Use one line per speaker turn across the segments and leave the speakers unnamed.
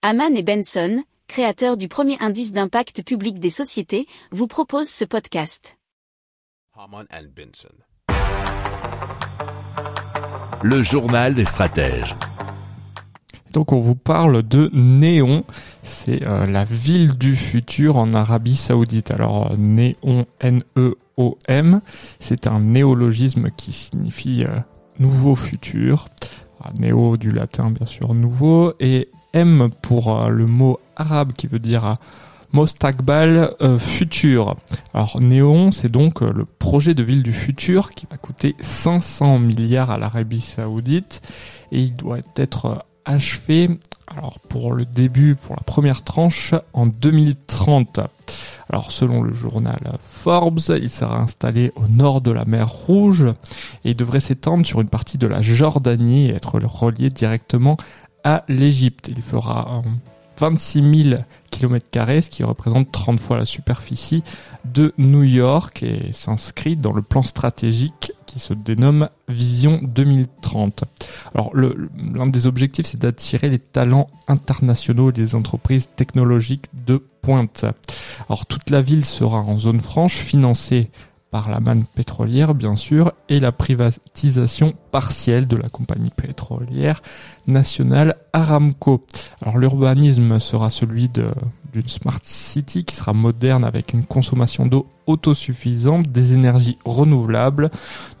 Haman et Benson, créateurs du premier indice d'impact public des sociétés, vous proposent ce podcast.
Haman and Benson.
Le journal des stratèges.
Donc on vous parle de Néon, c'est euh, la ville du futur en Arabie Saoudite. Alors euh, Néon, N-E-O-M, c'est un néologisme qui signifie euh, nouveau futur. Ah, néo du latin bien sûr nouveau et M pour euh, le mot arabe qui veut dire euh, Mostakbal euh, futur. Alors Néon, c'est donc le projet de ville du futur qui va coûter 500 milliards à l'Arabie Saoudite et il doit être achevé pour le début pour la première tranche en 2030. Alors selon le journal Forbes, il sera installé au nord de la mer Rouge et il devrait s'étendre sur une partie de la Jordanie et être relié directement à l'Égypte. Il fera euh, 26 000 km, ce qui représente 30 fois la superficie de New York et s'inscrit dans le plan stratégique qui se dénomme Vision 2030. Alors, l'un des objectifs, c'est d'attirer les talents internationaux et des entreprises technologiques de pointe. Alors, toute la ville sera en zone franche, financée par la manne pétrolière, bien sûr, et la privatisation partielle de la compagnie pétrolière nationale Aramco. Alors l'urbanisme sera celui de- d'une smart city qui sera moderne avec une consommation d'eau autosuffisante, des énergies renouvelables,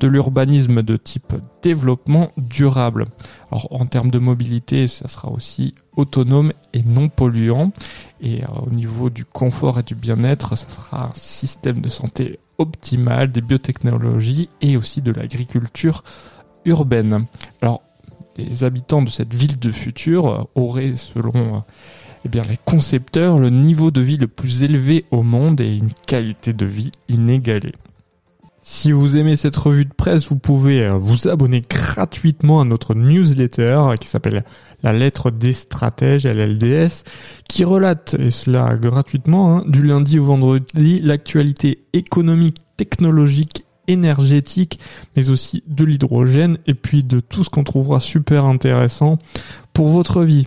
de l'urbanisme de type développement durable. Alors en termes de mobilité, ça sera aussi autonome et non polluant. Et euh, au niveau du confort et du bien-être, ça sera un système de santé optimal, des biotechnologies et aussi de l'agriculture urbaine. Alors les habitants de cette ville de futur euh, auraient, selon euh, eh bien, les concepteurs, le niveau de vie le plus élevé au monde et une qualité de vie inégalée. Si vous aimez cette revue de presse, vous pouvez euh, vous abonner gratuitement à notre newsletter qui s'appelle La lettre des stratèges, LLDS, qui relate, et cela gratuitement, hein, du lundi au vendredi, l'actualité économique, technologique, énergétique, mais aussi de l'hydrogène et puis de tout ce qu'on trouvera super intéressant pour votre vie.